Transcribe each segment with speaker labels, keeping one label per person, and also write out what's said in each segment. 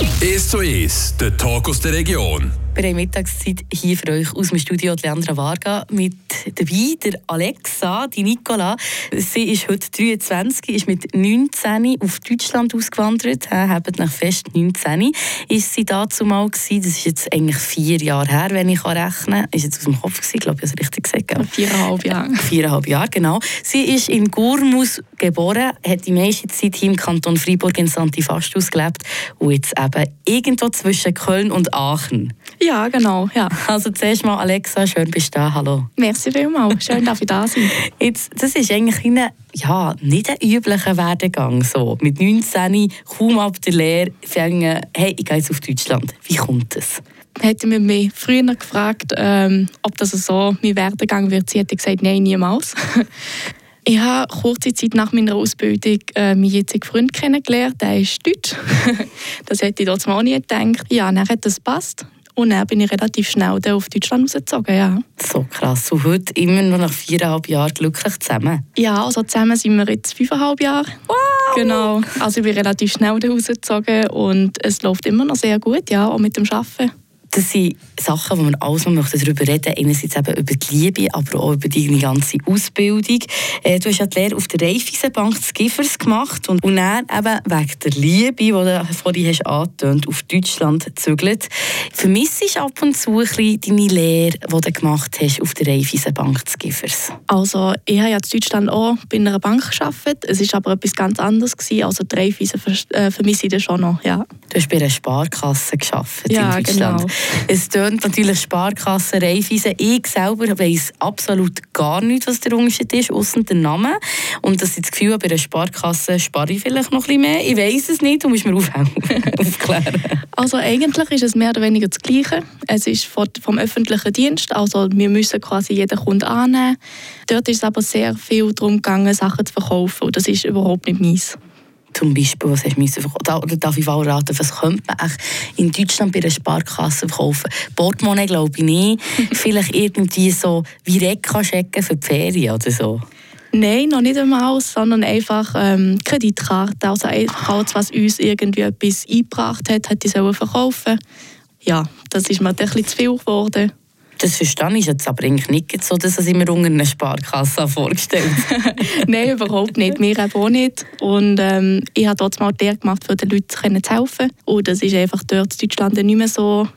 Speaker 1: 1 zu 1, der Talk aus der Region.
Speaker 2: Wir haben Mittagszeit hier für euch aus dem Studio Leandra Varga mit dabei, der Alexa, die Nicola. Sie ist heute 23, ist mit 19 auf Deutschland ausgewandert, habt nach fest 19. Ist sie dazu mal gewesen, das ist jetzt eigentlich vier Jahre her, wenn ich rechnen kann. Ist jetzt aus dem Kopf gewesen, glaube ich, habe es richtig gesagt. Gell?
Speaker 3: Viereinhalb Jahre.
Speaker 2: Viereinhalb Jahre, genau. Sie ist in Gurmus geboren, hat die meiste Zeit hier im Kanton Freiburg in Santifastus gelebt und jetzt eben irgendwo zwischen Köln und Aachen.
Speaker 3: Ja, genau. Ja.
Speaker 2: Also zuerst mal Alexa, schön bist du da. Hallo.
Speaker 3: Merci vielmals. Schön, dass ich da sein.
Speaker 2: Jetzt, das ist eigentlich ein, ja, nicht ein üblicher Werdegang. So. Mit 19, kaum ab der Lehre, fangen, hey, ich gehe jetzt auf Deutschland. Wie kommt das?
Speaker 3: Hätte man mich früher gefragt, ähm, ob das so mein Werdegang wird, sie hätte gesagt, nein, niemals. Ich habe kurze Zeit nach meiner Ausbildung äh, meinen jetzigen Freund kennengelernt. Der ist Deutsch. das hätte ich dort mal nie gedacht. Ja, dann hat das passt. Und dann bin ich relativ schnell auf Deutschland rausgezogen, ja.
Speaker 2: So krass. Und heute immer noch nach viereinhalb Jahren glücklich zusammen?
Speaker 3: Ja, also zusammen sind wir jetzt fünfeinhalb Jahre.
Speaker 2: Wow!
Speaker 3: Genau. Also ich bin relativ schnell rausgezogen und es läuft immer noch sehr gut, ja, auch mit dem Arbeiten
Speaker 2: das sind Sachen, wo wir alles noch darüber reden möchten. Einerseits eben über die Liebe, aber auch über deine ganze Ausbildung. Äh, du hast ja die Lehre auf der Raiffeisenbank des Giffers gemacht und, und dann eben wegen der Liebe, die du vorhin hast angetönt, auf Deutschland gezügelt. Vermisst du ab und zu ein bisschen deine Lehre, die du gemacht hast auf der Raiffeisenbank des Giffers?
Speaker 3: Also ich habe ja in Deutschland auch bei einer Bank gearbeitet. Es war aber etwas ganz anderes. Gewesen. Also die Raiffeisen äh, vermisse ich schon noch, ja.
Speaker 2: Du hast bei einer Sparkasse gearbeitet
Speaker 3: ja,
Speaker 2: in Deutschland.
Speaker 3: Genau.
Speaker 2: Es tönt natürlich Sparkasse, Raiffeisen. Ich selber weiss absolut gar nicht, was der Unterschied ist, außer der Name. Und dass ich das Gefühl habe, bei einer Sparkasse spare ich vielleicht noch bisschen mehr. Ich weiß es nicht, du musst mir aufklären.
Speaker 3: Also eigentlich ist es mehr oder weniger das Gleiche. Es ist vom öffentlichen Dienst, also wir müssen quasi jeden Kunden annehmen. Dort ist es aber sehr viel darum gegangen, Sachen zu verkaufen und das ist überhaupt nicht meins
Speaker 2: zum Beispiel, was hast du oder, oder darf ich raten, was könnte man in Deutschland bei einer Sparkasse verkaufen? Portemonnaie glaube ich nicht. Vielleicht irgendwie so wie Rekka checken für die Ferien oder so.
Speaker 3: Nein, noch nicht einmal, sondern einfach ähm, Kreditkarte. Also alles, was uns irgendwie etwas eingebracht hat, hat sollen verkaufen. Ja, das ist mir ein bisschen zu viel geworden.
Speaker 2: Das verstehe ich jetzt aber nicht so, dass ich mir unter einer Sparkasse vorgestellt
Speaker 3: Nein, überhaupt nicht. Mir auch nicht. Und ähm, ich habe dort mal der gemacht, für den Leuten zu helfen. Und das ist einfach dort in Deutschland nicht mehr so,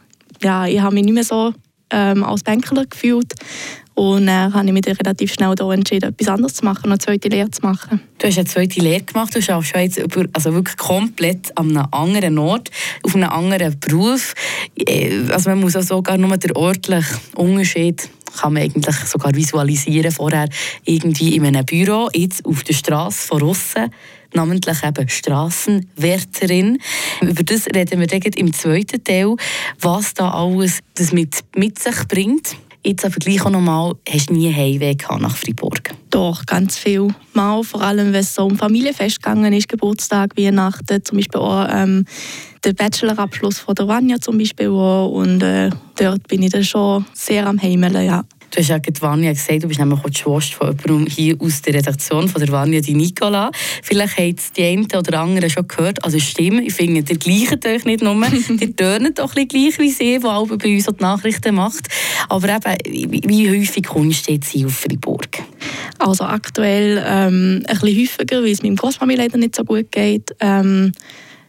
Speaker 3: ja, ich habe mich nicht mehr so ähm, als Banker gefühlt. Und dann habe ich mich relativ schnell da entschieden, etwas anderes zu machen, eine zweite Lehre zu machen.
Speaker 2: Du hast eine zweite Lehre gemacht, du arbeitest jetzt über, also wirklich komplett an einem anderen Ort, auf einem anderen Beruf. Äh, also man muss auch sogar nur den örtlichen Unterschied kann man eigentlich sogar visualisieren. Vorher irgendwie in einem Büro, jetzt auf der Straße von außen namentlich eben Strassenwärterin. Über das reden wir im zweiten Teil, was da alles das mit, mit sich bringt. Jetzt aber gleich auch nochmal, hast du nie Heimweh nach Freiburg?
Speaker 3: Doch, ganz viel. Mal, vor allem, wenn es so um Familienfest gegangen ist, Geburtstag, Weihnachten, zum Beispiel auch ähm, der Bachelorabschluss von der Vanya zum Beispiel auch. Und äh, dort bin ich dann schon sehr am Heimeln, ja.
Speaker 2: Du hast ja gerade Vanya gesagt, du bist nämlich auch die Schwester von jemandem hier aus der Redaktion von der Vanya, die Nicola. Vielleicht haben es die einen oder anderen schon gehört. Also stimmt, ich finde, der gleiche euch nicht nur. die tönen doch ein gleich wie sie, die auch bei uns die Nachrichten macht. Aber eben, wie häufig kommst du jetzt hier auf Freiburg?
Speaker 3: Also aktuell ähm, ein bisschen häufiger, weil es meinem Großfamilie leider nicht so gut geht. Ähm,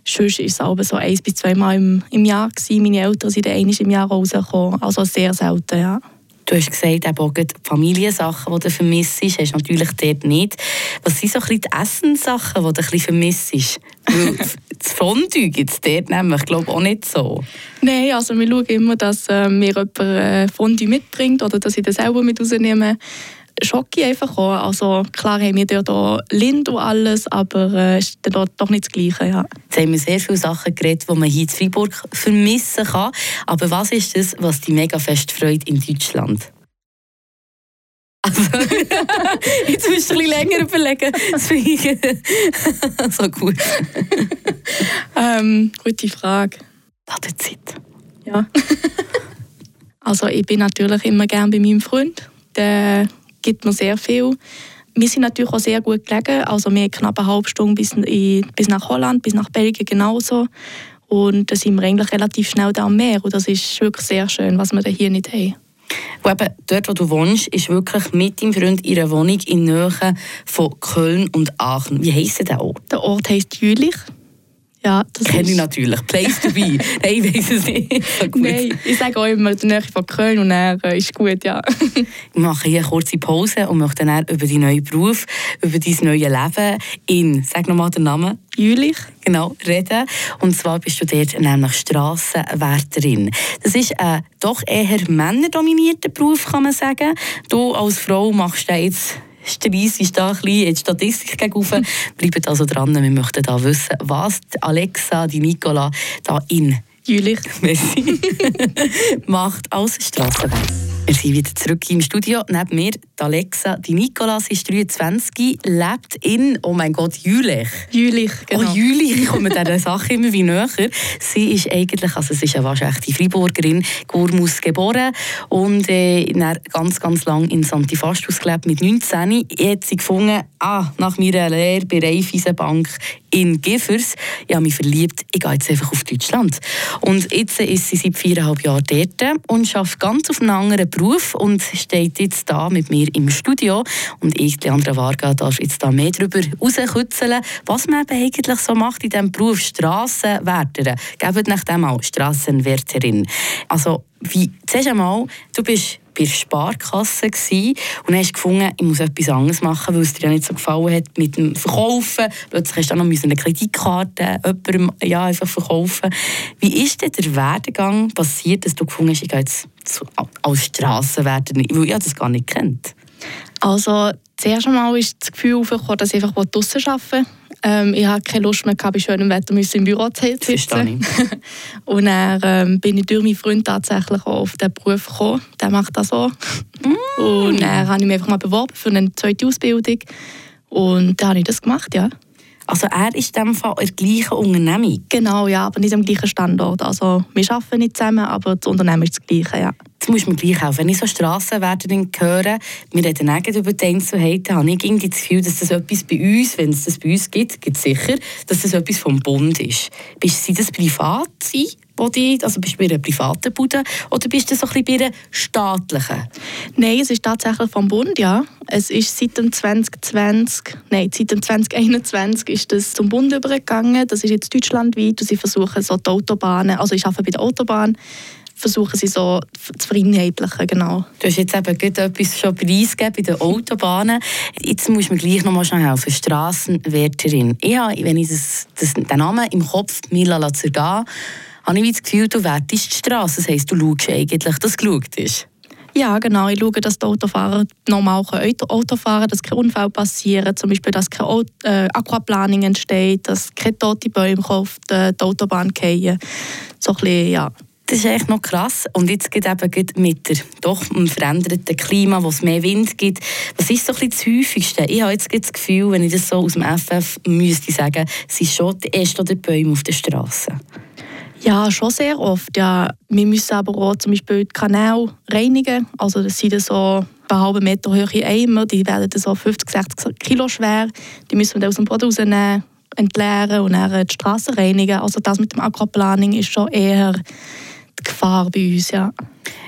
Speaker 3: Sonst war es aber so ein bis zweimal im, im Jahr. Gewesen. Meine Eltern sind einmal im Jahr rausgekommen. Also sehr selten, ja.
Speaker 2: Du hast gesagt, eben auch die Familiensachen, die du vermisst, hast du natürlich dort nicht. Was sind so die Essenssachen, die du ein vermisst? das Fondue gibt es dort nämlich, glaube auch nicht so.
Speaker 3: Nein, also wir schauen immer, dass äh, mir jemand äh, Fondue mitbringt oder dass ich das selber mit rausnehme. Schocke einfach auch. Also klar haben wir dort auch Lind und alles, aber äh, ist dort doch nicht das Gleiche. Ja.
Speaker 2: Jetzt haben wir sehr viele Sachen geredet, die man hier in Freiburg vermissen kann. Aber was ist das, was dich mega fest freut in Deutschland? Also, jetzt musst du ein bisschen länger überlegen. so gut.
Speaker 3: ähm, gute Frage.
Speaker 2: Wartezeit.
Speaker 3: Ja. also ich bin natürlich immer gerne bei meinem Freund. Der gibt mir sehr viel. Wir sind natürlich auch sehr gut gelegen. Also wir haben knapp eine halbe Stunde bis, in, bis nach Holland, bis nach Belgien genauso. Und da sind wir eigentlich relativ schnell da am Meer. Und das ist wirklich sehr schön, was wir hier nicht haben.
Speaker 2: Und eben dort, wo du wohnst, ist wirklich mit deinem Freund ihre Wohnung in Nähe von Köln und Aachen. Wie heisst der Ort?
Speaker 3: Der Ort heisst Jülich.
Speaker 2: Ja, das Kenne ich natürlich. Place to be. Nein, ich weiß es nicht.
Speaker 3: Nein, ich sage auch immer die Nähe von Köln und äh, ist gut, ja.
Speaker 2: ich mache hier eine kurze Pause und möchte dann über deinen neuen Beruf, über dein neues Leben in, sag nochmal den Namen.
Speaker 3: Jülich.
Speaker 2: Genau, reden. Und zwar bist du dort nämlich Strassenwärterin. Das ist ein doch eher männerdominierter Beruf, kann man sagen. Du als Frau machst den jetzt Streis ist da ein bisschen in die Statistik gegenüber. Bleibt also dran, wir möchten da wissen, was Alexa, die Nicola, da in
Speaker 3: Jülich
Speaker 2: macht als Strassenwärter. Wir sind wieder zurück im Studio. Neben mir die Alexa, die Nikolas ist 23, lebt in, oh mein Gott, Jülich.
Speaker 3: Jülich, genau.
Speaker 2: Oh, Jülich, ich komme dieser Sache immer wie näher. Sie ist eigentlich, also sie ist eine waschechte Freiburgerin, Gurmus geboren und äh, ganz, ganz lang in Santifastus gelebt. Mit 19 hat sie gefunden, ah, nach meiner Lehre bei Raiffeisenbank in Gifers. Ich habe mich verliebt, ich gehe jetzt einfach auf Deutschland. Und jetzt ist sie seit viereinhalb Jahren dort und arbeitet ganz auf einem anderen Beruf und steht jetzt da mit mir im Studio. Und ich, Leandra Varga, darf jetzt da mehr darüber rauskützeln, was man eigentlich so macht in diesem Beruf Strassenwärterin. Gebt nach dem auch Strassenwärterin. Also, wie, zuerst einmal, du bist bei der Sparkasse gewesen, und hast gefunden, ich muss etwas anderes machen, weil es dir ja nicht so gefallen hat mit dem Verkaufen. Plötzlich hast du dann noch eine Kreditkarte jemandem ja, einfach verkaufen. Wie ist denn der Werdegang passiert, dass du gefunden hast, ich gehe jetzt zu, als Strassenwärter, weil ich das gar nicht kennt?
Speaker 3: Also zuerst einmal ist das Gefühl aufgekommen, dass ich einfach draußen arbeiten will. Ähm, ich hatte keine Lust mehr, bei schönem Wetter im Büro zu sitzen. und dann ähm, bin ich durch meinen Freund tatsächlich auch auf diesen Beruf gekommen. Der macht das so. Mm. Und dann habe ich mich einfach mal beworben für eine zweite Ausbildung. Und dann habe ich das gemacht, ja.
Speaker 2: Also er ist in dem Fall in der gleichen Unternehmung?
Speaker 3: Genau, ja, aber nicht am gleichen Standort. Also wir arbeiten nicht zusammen, aber das Unternehmen ist das gleiche, ja.
Speaker 2: Jetzt muss man gleich auch, wenn ich so Strassenwärterin höre, wir reden nicht über die Einzelheiten, habe ich irgendwie das Gefühl, dass das etwas bei uns, wenn es das bei uns gibt, gibt es sicher, dass das etwas vom Bund ist. Bist Sie das privat die, also bist du bei einer privaten Bude oder bist du so ein bisschen bei einer staatlichen?
Speaker 3: Nein, es ist tatsächlich vom Bund, ja. Es ist seit dem 2020, nein, seit dem 2021 ist das zum Bund übergegangen. Das ist jetzt deutschlandweit und sie versuchen so die Autobahnen, also ich arbeite bei der Autobahn, versuchen sie so zu vereinheitlichen, genau.
Speaker 2: Du hast jetzt eben gerade etwas schon preisgegeben bei den Autobahnen. Jetzt muss man gleich noch mal schnell helfen. Strassenwärterin. Ich habe, wenn ich das, das, den Namen im Kopf Mila Lazerga, habe ich das Gefühl, du wertest die Straße. Das heisst, du schaust eigentlich, dass geschaut ist.
Speaker 3: Ja, genau. Ich schaue, dass die Autofahrer normal Auto fahren können, dass kein Unfall passiert, zum Beispiel, dass keine äh, Aquaplaning entsteht, dass keine tote Bäume auf die, Autobahn fallen. So ein bisschen, ja.
Speaker 2: Das ist echt noch krass. Und jetzt geht eben mit der doch veränderten Klima, wo es mehr Wind gibt. Was ist so ein das Häufigste? Ich habe jetzt das Gefühl, wenn ich das so aus dem FF müsste sagen, es ist schon die Bäume auf der Straße.
Speaker 3: Ja, schon sehr oft. Ja. Wir müssen aber auch zum Beispiel die Kanäle reinigen. Also das sind so ein halben Meter hohe Eimer, die werden so 50, 60 Kilo schwer. Die müssen wir dann aus dem Boden rausnehmen, entleeren und dann die Straße reinigen. Also das mit dem Aquaplaning ist schon eher die Gefahr bei uns, ja.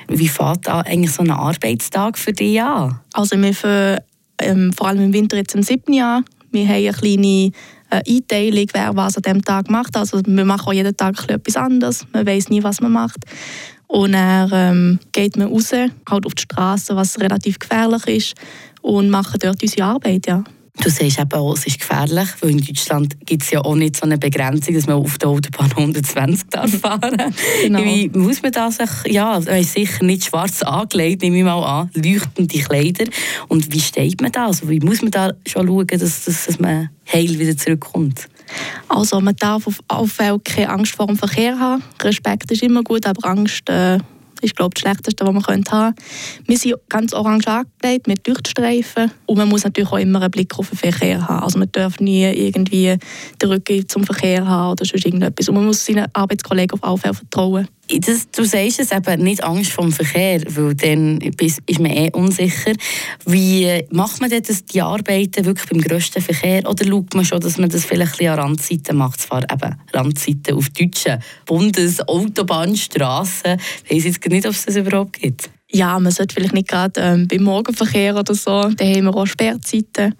Speaker 2: Wie fährt da eigentlich so ein Arbeitstag für dich an?
Speaker 3: Also wir für, ähm, vor allem im Winter jetzt im siebten Jahr. Wir haben eine kleine Einteilung, wer was an diesem Tag macht. Also wir machen auch jeden Tag etwas anderes. Man weiß nie, was man macht. Und dann ähm, geht man raus, halt auf die Straße, was relativ gefährlich ist, und machen dort unsere Arbeit, ja.
Speaker 2: Du sagst eben auch, es ist gefährlich, weil in Deutschland gibt es ja auch nicht so eine Begrenzung, dass man auf der Autobahn 120 darf fahren genau. Wie muss man das? Ja, ist sicher nicht schwarz angelegt, nehme ich mal an, leuchtende Kleider. Und wie steht man da? Also wie muss man da schon schauen, dass, dass, dass man heil wieder zurückkommt?
Speaker 3: Also man darf auf Auffälle keine Angst vor dem Verkehr haben. Respekt ist immer gut, aber Angst... Äh ist glaube das Schlechteste, was man haben könnte. Wir sind ganz orange angelegt mit Leuchtstreifen und man muss natürlich auch immer einen Blick auf den Verkehr haben. Also man darf nie irgendwie den Rücken zum Verkehr haben oder sonst irgendetwas. Und man muss seinen Arbeitskollegen auf Aufhören vertrauen.
Speaker 2: Das, du sagst es eben, nicht Angst vor dem Verkehr, weil dann ist man eh unsicher. Wie macht man denn das, die Arbeiten wirklich beim grössten Verkehr oder schaut man schon, dass man das vielleicht ein bisschen an Randzeiten macht? Zwar eben Randzeiten auf deutschen Bundesautobahn,Strassen. Ich weiss jetzt nicht, ob es das überhaupt gibt.
Speaker 3: Ja, man sollte vielleicht nicht gerade ähm, beim Morgenverkehr oder so, da haben wir auch Sperrzeiten.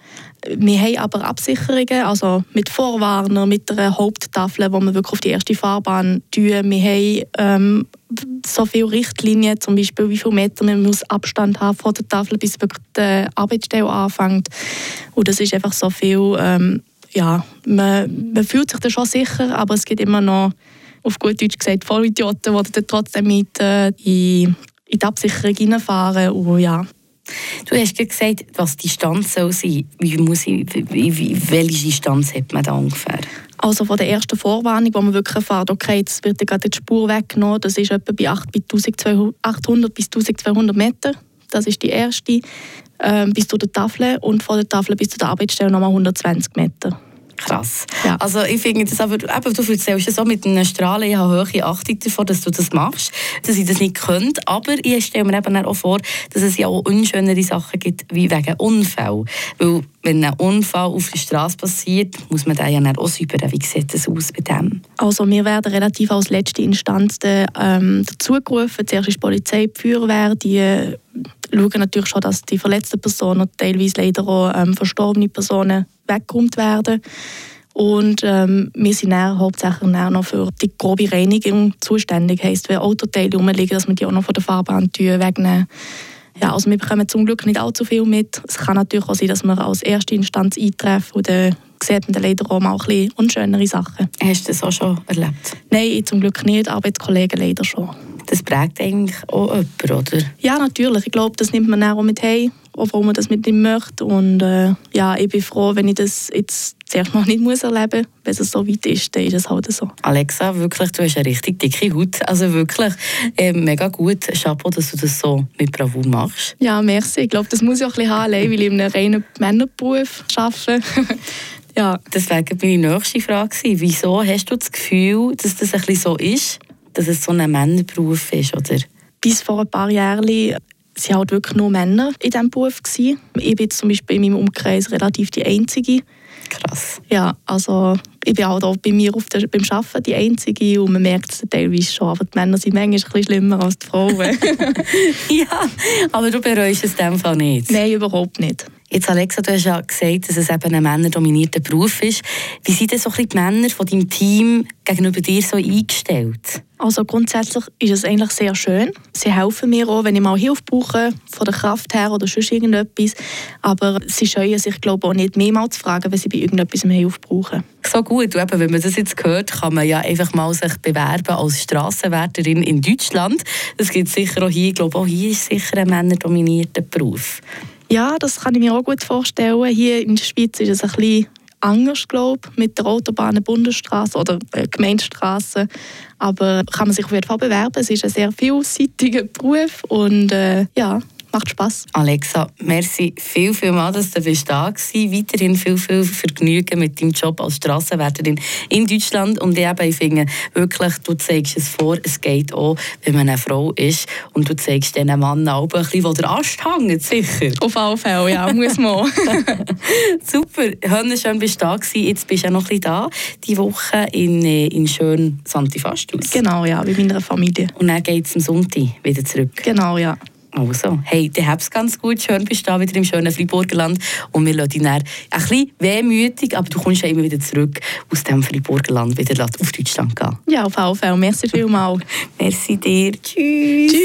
Speaker 3: Wir haben aber Absicherungen, also mit Vorwarner, mit einer Haupttafel, wo wir wirklich auf die erste Fahrbahn tun. Wir haben ähm, so viele Richtlinien, zum Beispiel wie viele Meter man muss Abstand haben vor der Tafel, bis wirklich die Arbeitsstelle anfängt. Und das ist einfach so viel, ähm, ja, man, man fühlt sich da schon sicher, aber es gibt immer noch auf gut Deutsch gesagt, Vollidioten, die dann trotzdem mit äh, in, in die Absicherung reinfahren. Und ja,
Speaker 2: Du hast gesagt, was die Distanz soll sein. Wie muss ich, wie, welche Distanz hat man da ungefähr?
Speaker 3: Also von der ersten Vorwarnung, wo man wirklich erfährt, okay, jetzt wird gerade die Spur weggenommen, das ist etwa bei 800 bis 1200 Meter. Das ist die erste, ähm, bis zu der Tafel und von der Tafel bis zu der Arbeitsstelle nochmal 120 Meter.
Speaker 2: Krass. Ja. Also ich finde das aber, eben, du erzählst ja so mit einem Strahlen, ich habe hohe Achtung davor, dass du das machst, dass ich das nicht könnte, aber ich stelle mir eben auch vor, dass es ja auch unschönere Sachen gibt, wie wegen Unfällen. Weil wenn ein Unfall auf der Straße passiert, muss man den ja auch säubern. Wie sieht das aus bei dem?
Speaker 3: Also wir werden relativ als letzte Instanz ähm, dazugerufen. Zuerst ist die Polizei, die Feuerwehr, die äh, schauen natürlich schon, dass die verletzten Personen und teilweise leider auch ähm, verstorbene Personen weggeräumt werden. Und ähm, wir sind dann hauptsächlich dann noch für die grobe Reinigung zuständig. Heisst, wenn Autoteile rumliegen, dass wir die auch noch von der Fahrbahn wegnehmen. Ja, also wir bekommen zum Glück nicht allzu viel mit. Es kann natürlich auch sein, dass wir als erste Instanz eintreffen und dann sieht man dann leider auch mal ein bisschen unschönere Sachen.
Speaker 2: Hast du das auch schon erlebt?
Speaker 3: Nein, ich zum Glück nicht, Arbeitskollegen leider schon.
Speaker 2: Das prägt eigentlich auch jemand, oder?
Speaker 3: Ja, natürlich. Ich glaube, das nimmt man auch mit obwohl man das mitnehmen möchte. Und äh, ja, ich bin froh, wenn ich das jetzt zuerst noch nicht muss erleben muss. Wenn es so weit ist, dann ist es halt so.
Speaker 2: Alexa, wirklich, du hast eine richtig dicke Haut. Also wirklich äh, mega gut. Chapeau, dass du das so mit Bravour machst.
Speaker 3: Ja, merci. Ich glaube, das muss ich auch ein bisschen haben, weil ich in einem reinen Männerberuf arbeite.
Speaker 2: ja. Deswegen meine nächste Frage. Wieso hast du das Gefühl, dass das ein bisschen so ist? dass es so ein Männerberuf ist, oder?
Speaker 3: Bis vor ein paar Jahren waren halt wirklich nur Männer in diesem Beruf. Ich bin zum Beispiel in meinem Umkreis relativ die Einzige.
Speaker 2: Krass.
Speaker 3: Ja, also ich bin auch bei mir auf der, beim Arbeiten die Einzige und man merkt es teilweise schon, aber die Männer sind manchmal ein bisschen schlimmer als die Frauen.
Speaker 2: ja, aber du bereust es in dem Fall nicht?
Speaker 3: Nein, überhaupt nicht.
Speaker 2: Jetzt Alexa, du hast ja gesagt, dass es eben ein männerdominierter Beruf ist. Wie sind denn so die Männer von deinem Team gegenüber dir so eingestellt?
Speaker 3: Also grundsätzlich ist es eigentlich sehr schön. Sie helfen mir auch, wenn ich mal Hilfe brauche, von der Kraft her oder sonst irgendetwas. Aber sie scheuen sich, glaube ich, auch nicht mehrmals zu fragen, wenn sie bei irgendetwas Hilfe brauchen.
Speaker 2: So gut. Eben, wenn man das jetzt hört, kann man ja einfach mal sich bewerben als Strassenwärterin in Deutschland. Das gibt sicher auch hier. Ich glaube, auch hier ist sicher ein männerdominierter Beruf.
Speaker 3: Ja, das kann ich mir auch gut vorstellen. Hier in der Schweiz ist es ein bisschen anders, glaube ich, mit der Autobahn, Bundesstraße oder äh, Gemeindestraße. Aber kann man sich auf jeden Fall bewerben. Es ist ein sehr vielseitiger Beruf und äh, ja, macht Spaß.
Speaker 2: Alexa, merci viel, viel mal, dass du bist da warst. Weiterhin viel, viel Vergnügen mit deinem Job als Strassenwärterin in Deutschland. Und eben, ich finde wirklich, du zeigst es vor, es geht auch, wenn man eine Frau ist. Und du zeigst diesen Mann auch ein bisschen, wo der Ast hängt, sicher.
Speaker 3: Auf alle Fälle, ja, muss man.
Speaker 2: Super, Hönne, schön bist du da gewesen. Jetzt bist du ja noch ein bisschen da, die Woche in, äh, in schön Santifastus.
Speaker 3: Genau, ja, mit meiner Familie.
Speaker 2: Und dann geht es am Sonntag wieder zurück.
Speaker 3: Genau, ja.
Speaker 2: Also, hey, der hab's ganz gut. Schön bist du da wieder im schönen Freiburgerland. Und wir lassen dich dann ein bisschen wehmütig, aber du kommst ja immer wieder zurück aus dem Freiburgerland wieder auf Deutschland gehen.
Speaker 3: Ja, auf jeden Fall. Merci vielmals.
Speaker 2: Merci dir. Tschüss. Tschüss.